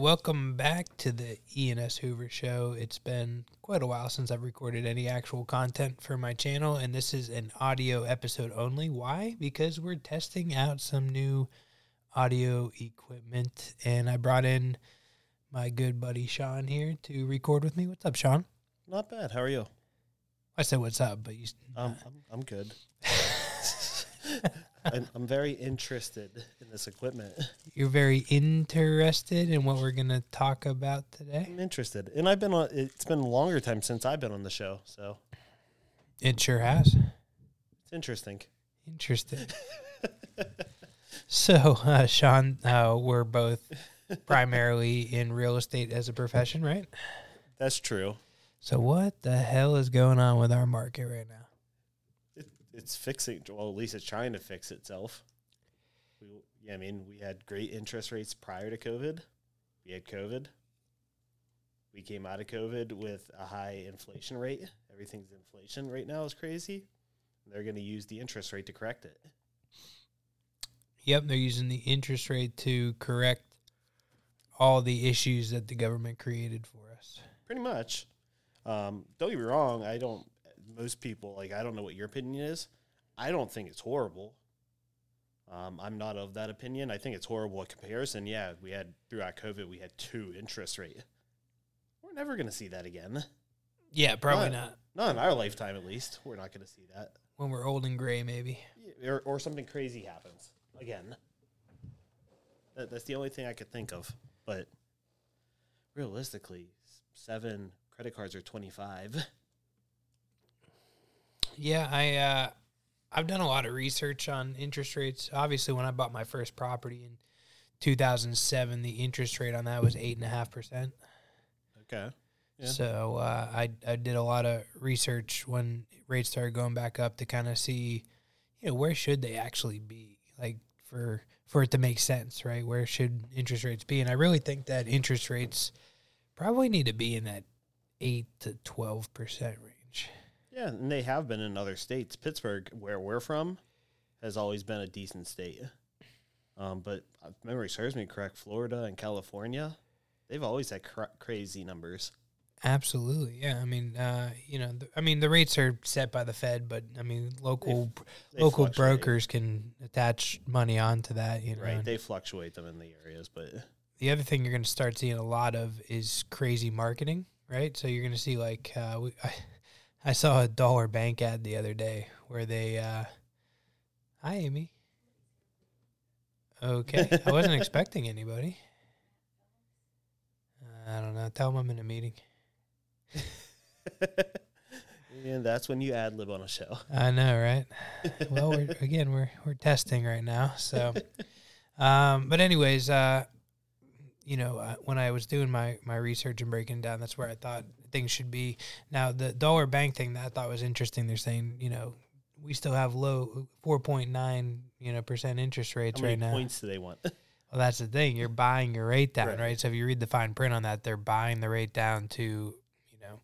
welcome back to the Ian S. Hoover Show. It's been quite a while since I've recorded any actual content for my channel, and this is an audio episode only. Why? Because we're testing out some new audio equipment, and I brought in my good buddy Sean here to record with me. What's up, Sean? Not bad. How are you? I said what's up, but you. Um, I'm, I'm good. I'm, I'm very interested in this equipment. You're very interested in what we're gonna talk about today. I'm interested, and I've been on. It's been a longer time since I've been on the show, so It sure has. it's interesting. Interesting. so, uh, Sean, uh, we're both primarily in real estate as a profession, right? That's true. So, what the hell is going on with our market right now? It, it's fixing. Well, at least it's trying to fix itself. We, yeah, I mean, we had great interest rates prior to COVID. We had COVID. We came out of COVID with a high inflation rate. Everything's inflation right now is crazy. They're going to use the interest rate to correct it. Yep, they're using the interest rate to correct all the issues that the government created for us. Pretty much. Um, don't get me wrong. I don't. Most people like. I don't know what your opinion is. I don't think it's horrible. Um, I'm not of that opinion. I think it's horrible in comparison. Yeah, we had throughout COVID, we had two interest rate. We're never going to see that again. Yeah, probably Not- not. Not in our lifetime, at least. We're not going to see that, When we're old and gray, maybe. Yeah, or, or something crazy happens again. That, that's the only thing I could think of. But realistically, seven credit cards are twenty five. Yeah, I uh, I've done a lot of research on interest rates. Obviously, when I bought my first property in 2007, the interest rate on that was eight and a half percent. Okay. Yeah. So uh, I I did a lot of research when rates started going back up to kind of see, you know, where should they actually be, like for for it to make sense, right? Where should interest rates be? And I really think that interest rates probably need to be in that eight to twelve percent range. Yeah, and they have been in other states. Pittsburgh, where we're from, has always been a decent state. Um, but if memory serves me correct, Florida and California, they've always had cra- crazy numbers. Absolutely, yeah. I mean, uh, you know, the, I mean, the rates are set by the Fed, but I mean, local They local fluctuate, brokers can attach money onto that. You know, right? They fluctuate them in the areas, but the other thing you're going to start seeing a lot of is crazy marketing, right? So you're going to see like uh, we, I, I saw a dollar bank ad the other day where they, uh, hi Amy. Okay, I wasn't expecting anybody. Uh, I don't know. Tell them I'm in a meeting. and that's when you ad lib on a show. I know, right? well, we're again we're we're testing right now. So, um, but anyways, uh, you know, uh, when I was doing my my research and breaking down, that's where I thought things should be. Now, the dollar bank thing that I thought was interesting. They're saying, you know, we still have low four point nine, you know, percent interest rates right now. points do they want? Well, that's the thing. You're buying your rate down, right. Right. So if you read the fine print on that, they're buying the rate down to, you know,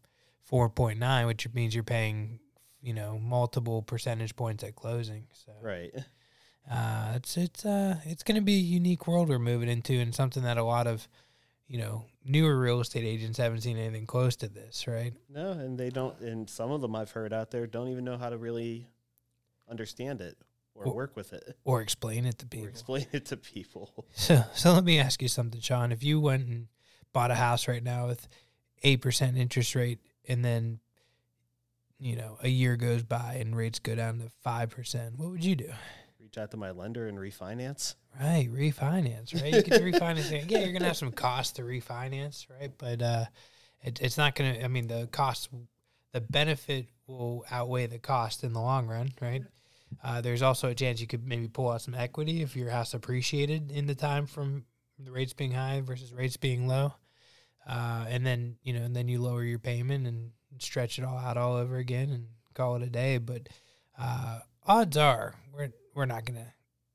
4.9, which means you're paying, you know, multiple percentage points at closing. So right. uh, it's it's uh it's going to be a unique world we're moving into, and something that a lot of, you know, newer real estate agents haven't seen anything close to this, right? No, and they don't. And some of them I've heard out there don't even know how to really understand it or Well, work with it Or explain it to or people. explain it to people. So, so let me ask you something, Sean. If you went and bought a house right now with eight percent interest rate, and then, you know, a year goes by and rates go down to five percent, what would you do? Reach out to my lender and refinance. Right, refinance. Right, you can refinance. Yeah, you're gonna have some cost to refinance, right? But uh, it, it's not gonna. I mean, the cost, the benefit will outweigh the cost in the long run, right? Uh, there's also a chance you could maybe pull out some equity if your house appreciated in the time from the rates being high versus rates being low, uh, and then you know, and then you lower your payment and stretch it all out all over again and call it a day. But uh, odds are we're we're not gonna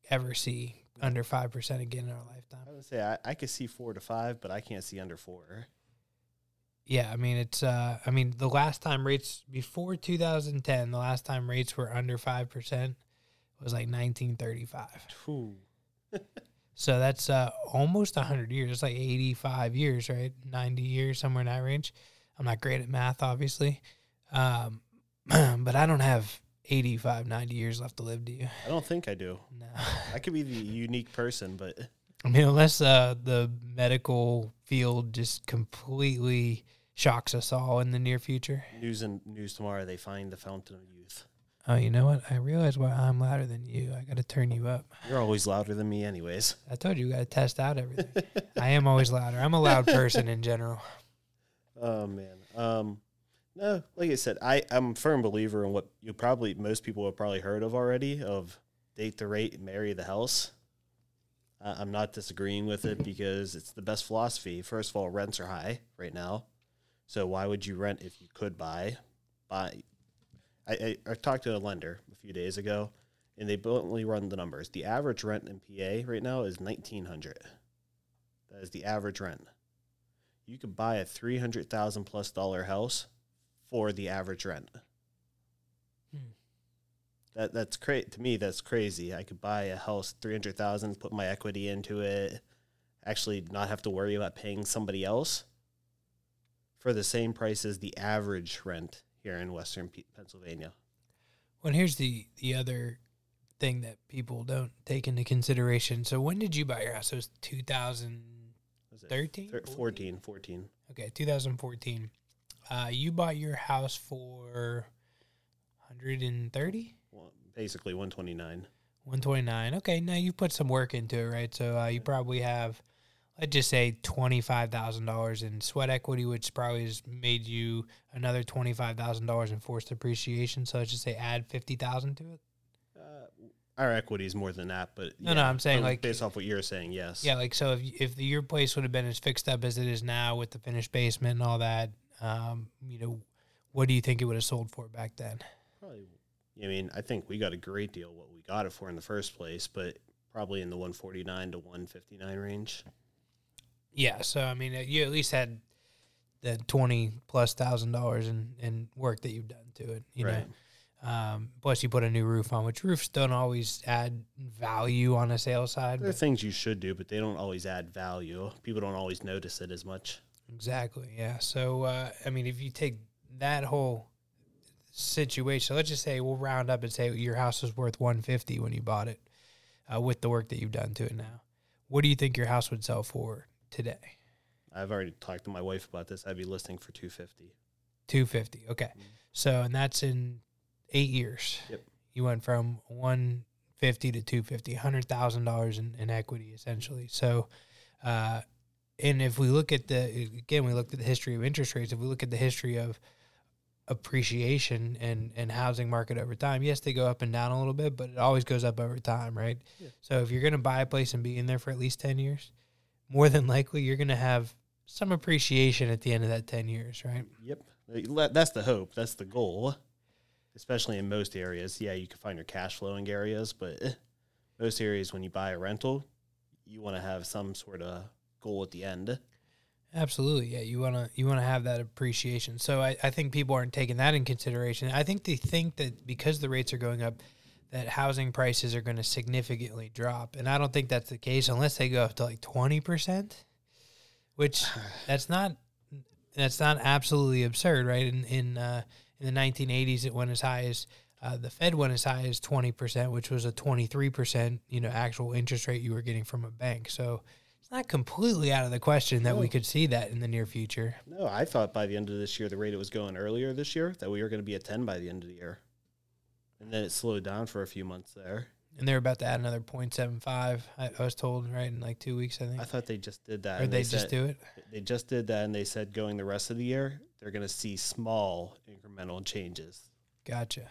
ever see under five percent again in our lifetime. I would say I, I could see four to five, but I can't see under four. Yeah, I mean it's uh I mean the last time rates before 2010, the last time rates were under 5% was like 1935. So that's uh, almost 100 years. It's like 85 years, right? 90 years, somewhere in that range. I'm not great at math, obviously. Um, but I don't have 85, 90 years left to live, do you? I don't think I do. No. I could be the unique person, but I mean, unless uh, the medical field just completely shocks us all in the near future. news and news tomorrow they find the fountain of youth. Oh, you know what? I realize why I'm louder than you. I got to turn you up. You're always louder than me, anyways. I told you, we got to test out everything. I am always louder. I'm a loud person in general. Oh man. Um no, like I said, I, I'm a firm believer in what you probably most people have probably heard of already of date the rate, marry the house. I'm not disagreeing with it because it's the best philosophy. First of all, rents are high right now, so why would you rent if you could buy? Buy. I, I, I talked to a lender a few days ago, and they bluntly run the numbers. The average rent in PA right now is nineteen hundred. That is the average rent you could buy a three hundred thousand plus dollar house for the average rent. Hmm. That that's great to me. That's crazy. I could buy a house three hundred thousand, put my equity into it, actually not have to worry about paying somebody else for the same price as the average rent here in Western P- Pennsylvania. Well, here's the the other thing that people don't take into consideration. So, when did you buy your house? It was 2013, Was it thir- 14? 14, 14. Okay, 2014. Uh, you bought your house for 130, Well, basically one twenty nine. 129. Okay, now you put some work into it, right? So uh, you probably have, let's just say, $25,000 in sweat equity, which probably has made you another $25,000 in forced depreciation. So let's just say add 50000 to it. Uh, our equity is more than that, but No, no, I'm saying, um, like- based off what you're saying, yes. Yeah, like so if if your place would have been as fixed up as it is now with the finished basement and all that, um, you know, what do you think it would have sold for back then? Probably. I mean, I think we got a great deal what we got it for in the first place, but probably in the 149 to 159 range. Yeah, so I mean, uh, you at least had the twenty plus thousand dollars in in work that you've done to it, you right. know. Um, plus, you put a new roof on, which roofs don't always add value on a sales side. There are things you should do, but they don't always add value. People don't always notice it as much. Exactly. Yeah. So uh, I mean, if you take that whole situation, let's just say we'll round up and say your house was worth one fifty when you bought it, uh, with the work that you've done to it now. What do you think your house would sell for today? I've already talked to my wife about this. I'd be listing for 250. Two fifty. Okay. Mhm. So and that's in eight years. Yep. You went from one fifty to two fifty, hundred thousand dollars in in equity essentially. So. Uh, and if we look at the again, we looked at the history of interest rates. If we look at the history of appreciation and and housing market over time, yes, they go up and down a little bit, but it always goes up over time, right? Yeah. So if you're going to buy a place and be in there for at least ten years, more than likely you're going to have some appreciation at the end of that ten years, right? Yep. That's the hope. That's the goal. Especially in most areas. Yeah, you can find your cash flowing areas, but eh, most areas, when you buy a rental, you want to have some sort of goal at the end. Absolutely, yeah. You wanna you wanna have that appreciation. So I, I think people aren't taking that in consideration. I think they think that because the rates are going up, that housing prices are going to significantly drop, and I don't think that's the case unless they go up to like twenty percent, which that's not that's not absolutely absurd, right? In in uh, in the 1980s, it went as high as uh, the Fed went as high as twenty percent, which was a twenty three percent you know actual interest rate you were getting from a bank. So not completely out of the question that we could see that in the near future. No, I thought by the end of this year, the rate it was going earlier this year, that we were going to be at 10 by the end of the year. And then it slowed down for a few months there. And they're about to add another 0.75, I, I was told, right, in like two weeks, I think. I thought they just did that. or they, just said- do it? They just did that, and they said going the rest of the year, they're going to see small incremental changes. Gotcha.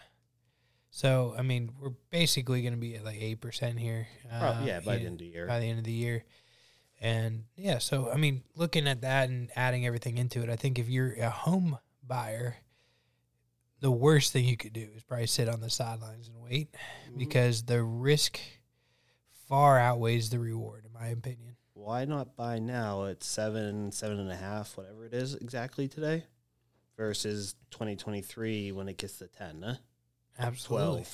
So, I mean, we're basically going to be at like 8% here. Uh, yeah, by the end of the year. by the end of the year. And yeah, so I mean, looking at that and adding everything into it, I think if you're a home buyer, the worst thing you could do is probably sit on the sidelines and wait Mhm. because the risk far outweighs the reward, in my opinion. Why not buy now at seven, seven and a half, whatever it is exactly today, versus 2023 when it gets to 10, huh? Absolutely.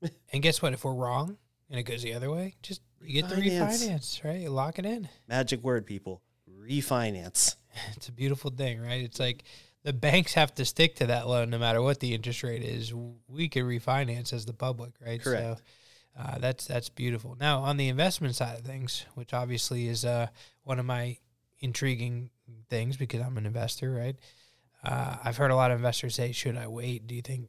12. And guess what? If we're wrong, and it goes the other way, just you get the Refinance. right? You lock it in. Magic word, people. Refinance. It's a beautiful thing, right? It's like the banks have to stick to that loan no matter what the interest rate is. We can refinance as the public, right? Correct. So uh, that's that's beautiful. Now on the investment side of things, which obviously is uh, one of my intriguing things because I'm an investor, right? Uh, I've heard a lot of investors say, "Should I wait? Do you think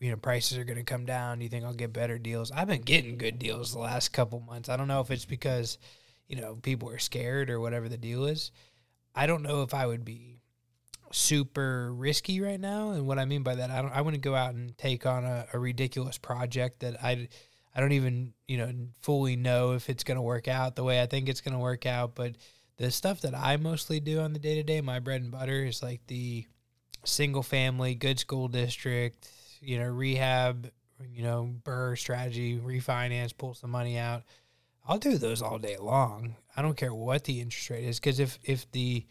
you know prices are going to come down? Do you think I'll get better deals?" I've been getting good deals the last couple months. I don't know if it's because you know people are scared or whatever the deal is. I don't know if I would be super risky right now, and what I mean by that, I don't. I wouldn't go out and take on a, a ridiculous project that I. I don't even, you know, fully know if it's going to work out the way I think it's going to work out. But the stuff that I mostly do on the day to day, my bread and butter is like the single family, good school district, you know, rehab, you know, burr strategy, refinance, pull some money out. I'll do those all day long. I don't care what the interest rate is because if if the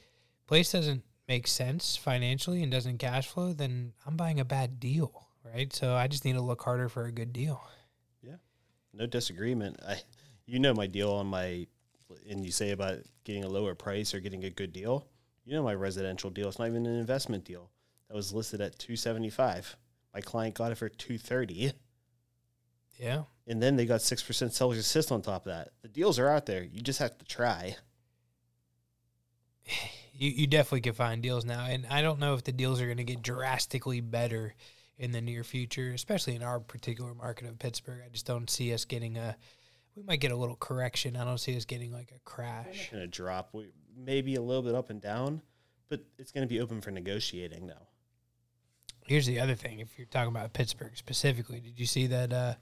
place doesn't make sense financially and doesn't cash flow, then I'm buying a bad deal, right? So I just need to look harder for a good deal. Yeah, no disagreement. I, you know my deal on my, and you say about getting a lower price or getting a good deal. You know my residential deal. It's not even an investment deal. That was listed at two seventy five. My client got it for two thirty, Yeah. and then they got six percent seller's assist on top of that. The deals are out there. You just have to try. you, you definitely can find deals now. And I don't know if the deals are going to get drastically better in the near future, especially in our particular market of Pittsburgh. I just don't see us getting a, we might get a little correction. I don't see us getting like a crash. Going to drop we, maybe a little bit up and down, but it's going to be open for negotiating now. Here's the other thing. If you're talking about Pittsburgh specifically, did you see that uh,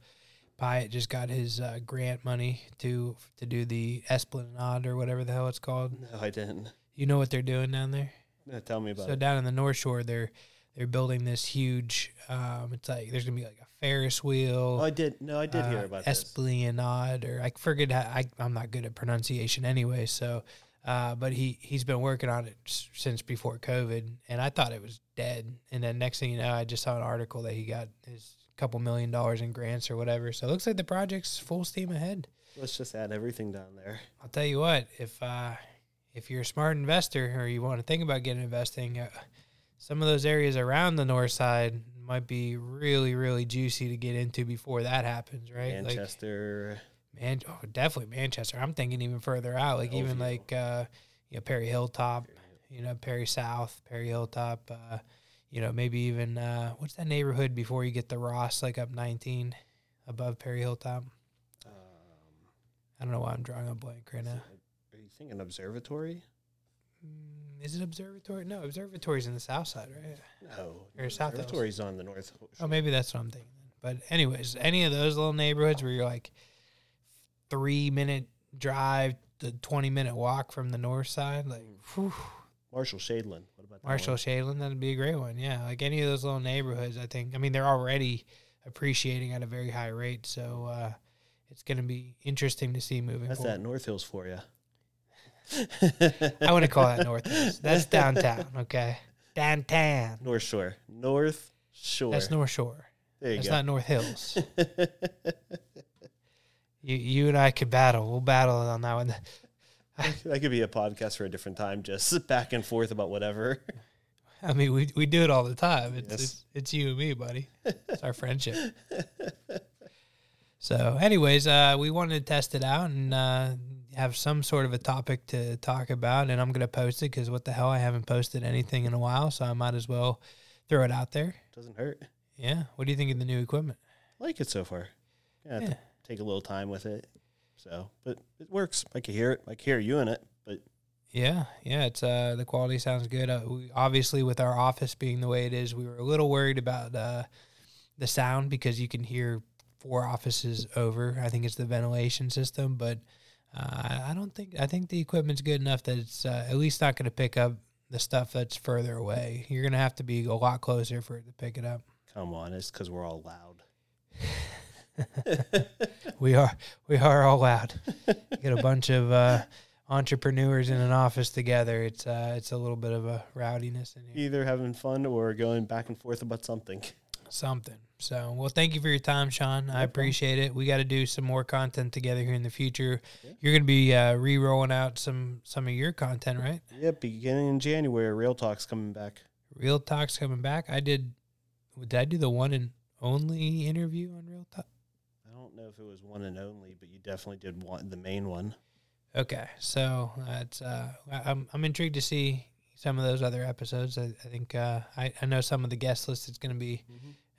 Pyatt just got his uh, grant money to to do the Esplanade or whatever the hell it's called? No, I didn't. You know what they're doing down there? No, tell me about So it. So down in the North Shore, they're they're building this huge. Um, it's like there's gonna be like a Ferris wheel. Oh, I did. No, I did hear uh, about this. Esplanade, or I forget. How, I I'm not good at pronunciation anyway. So, uh, but he he's been working on it s- since before COVID, and I thought it was dead. And then next thing you know, I just saw an article that he got his couple million dollars in grants or whatever. So it looks like the project's full steam ahead. Let's just add everything down there. I'll tell you what, if uh, if you're a smart investor or you want to think about getting investing, uh, some of those areas around the north side might be really, really juicy to get into before that happens, right? Manchester. Like, man, oh, definitely Manchester. I'm thinking even further out, like even like uh, you know Perry Hilltop, you know Perry South, Perry Hilltop. Uh, you know maybe even uh, what's that neighborhood before you get the Ross, like up 19 above Perry Hilltop. um, I don't know why I'm drawing a blank right now. Are you thinking observatory? Mm, Is it observatory? No, observatory's in the south side, right? No. Or South observatory's on the north. Oh, maybe that's what I'm thinking. But anyways, any of those little neighborhoods where you're like three minute drive to twenty minute walk from the north side, like whew, Marshall Shadeland. What about that Marshall one? Shadeland, that'd be a great one. Yeah, like any of those little neighborhoods, I think. I mean, they're already appreciating at a very high rate, so uh, it's going to be interesting to see moving That's forward. that North Hills for you. I want to call that North Hills. That's downtown. Okay, downtown. North Shore. North Shore. That's North Shore. there you That's go. not North Hills. You you and I could battle. We'll battle on that one. that could be a podcast for a different time, just back and forth about whatever. I mean, we we do it all the time. It's Yes. it's, it's you and me, buddy. It's our friendship. So, anyways, uh, we wanted to test it out and uh, have some sort of a topic to talk about, and I'm gonna post it because what the hell, I haven't posted anything in a while, so I might as well throw it out there. Doesn't hurt. Yeah. What do you think of the new equipment? like it so far. Yeah, Yeah. Take a little time with it. So, but it works. I can hear it. I can hear you in it. But Yeah, yeah, it's uh the quality sounds good. Uh, we, obviously, with our office being the way it is, we were a little worried about uh, the sound because you can hear four offices over. I think it's the ventilation system, but uh, I don't think I think the equipment's good enough that it's uh, at least not going to pick up the stuff that's further away. You're going to have to be a lot closer for it to pick it up. come on, it's because we're all loud. We are we are all loud. Get a bunch of uh, entrepreneurs in an office together. It's uh, it's a little bit of a rowdiness in here. Either having fun or going back and forth about something. something. So, well, thank you for your time, Sean. I appreciate it. We got to do some more content together here in the future. Yeah. You're going to be uh, re-rolling out some some of your content, right? Yeah, beginning in January, Real Talk's coming back. Real Talk's coming back. I did. Did I do the one and only interview on Real Talk? Don't know if it was one and only, but you definitely did one, the main one. Okay, so that's uh, I'm I'm intrigued to see some of those other episodes. I, I think uh, I I know some of the guest list. It's going to be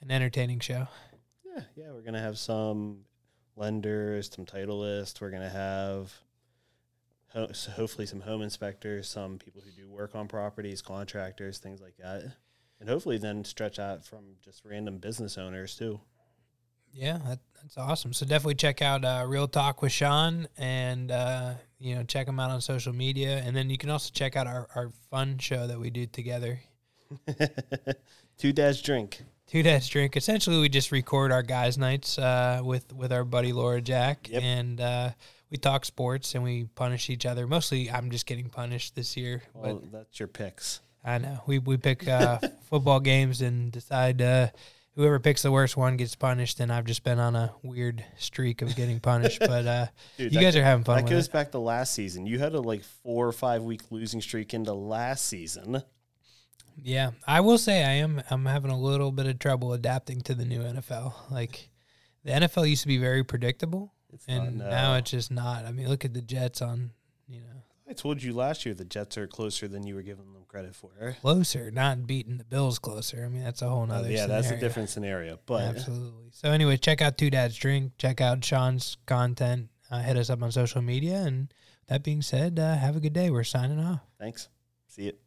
an entertaining show. Yeah, yeah, we're gonna have some lenders, some titleists. We're gonna have ho- so hopefully some home inspectors, some people who do work on properties, contractors, things like that, and hopefully then stretch out from just random business owners too. Yeah, that, that's awesome. So definitely check out uh, Real Talk with Sean, and uh, you know check him out on social media, and then you can also check out our, our fun show that we do together. Two Dads Drink. Two Dads Drink. Essentially, we just record our guys' nights uh, with with our buddy Laura Jack, Yep. and uh, we talk sports and we punish each other. Mostly, I'm just getting punished this year, Well, but that's your picks. I know we we pick uh, football games and decide uh, whoever picks the worst one gets punished. And I've just been on a weird streak of getting punished, but uh, Dude, you guys are having fun That goes it. back to last season. You had a like four or five week losing streak into last season. Yeah, I will say I am. I'm having a little bit of trouble adapting to the new NFL. Like the NFL used to be very predictable, It's and not, no. now it's just not. I mean, look at the Jets on you know I told you last year the Jets are closer than you were giving them credit for. closer, not beating the Bills closer. I mean, that's a whole nother. yeah, that's a different scenario. But Absolutely. So anyway, check out Two Dads Drink. Check out Sean's content. Uh, hit us up on social media. And that being said, uh, have a good day. We're signing off. thanks. See it.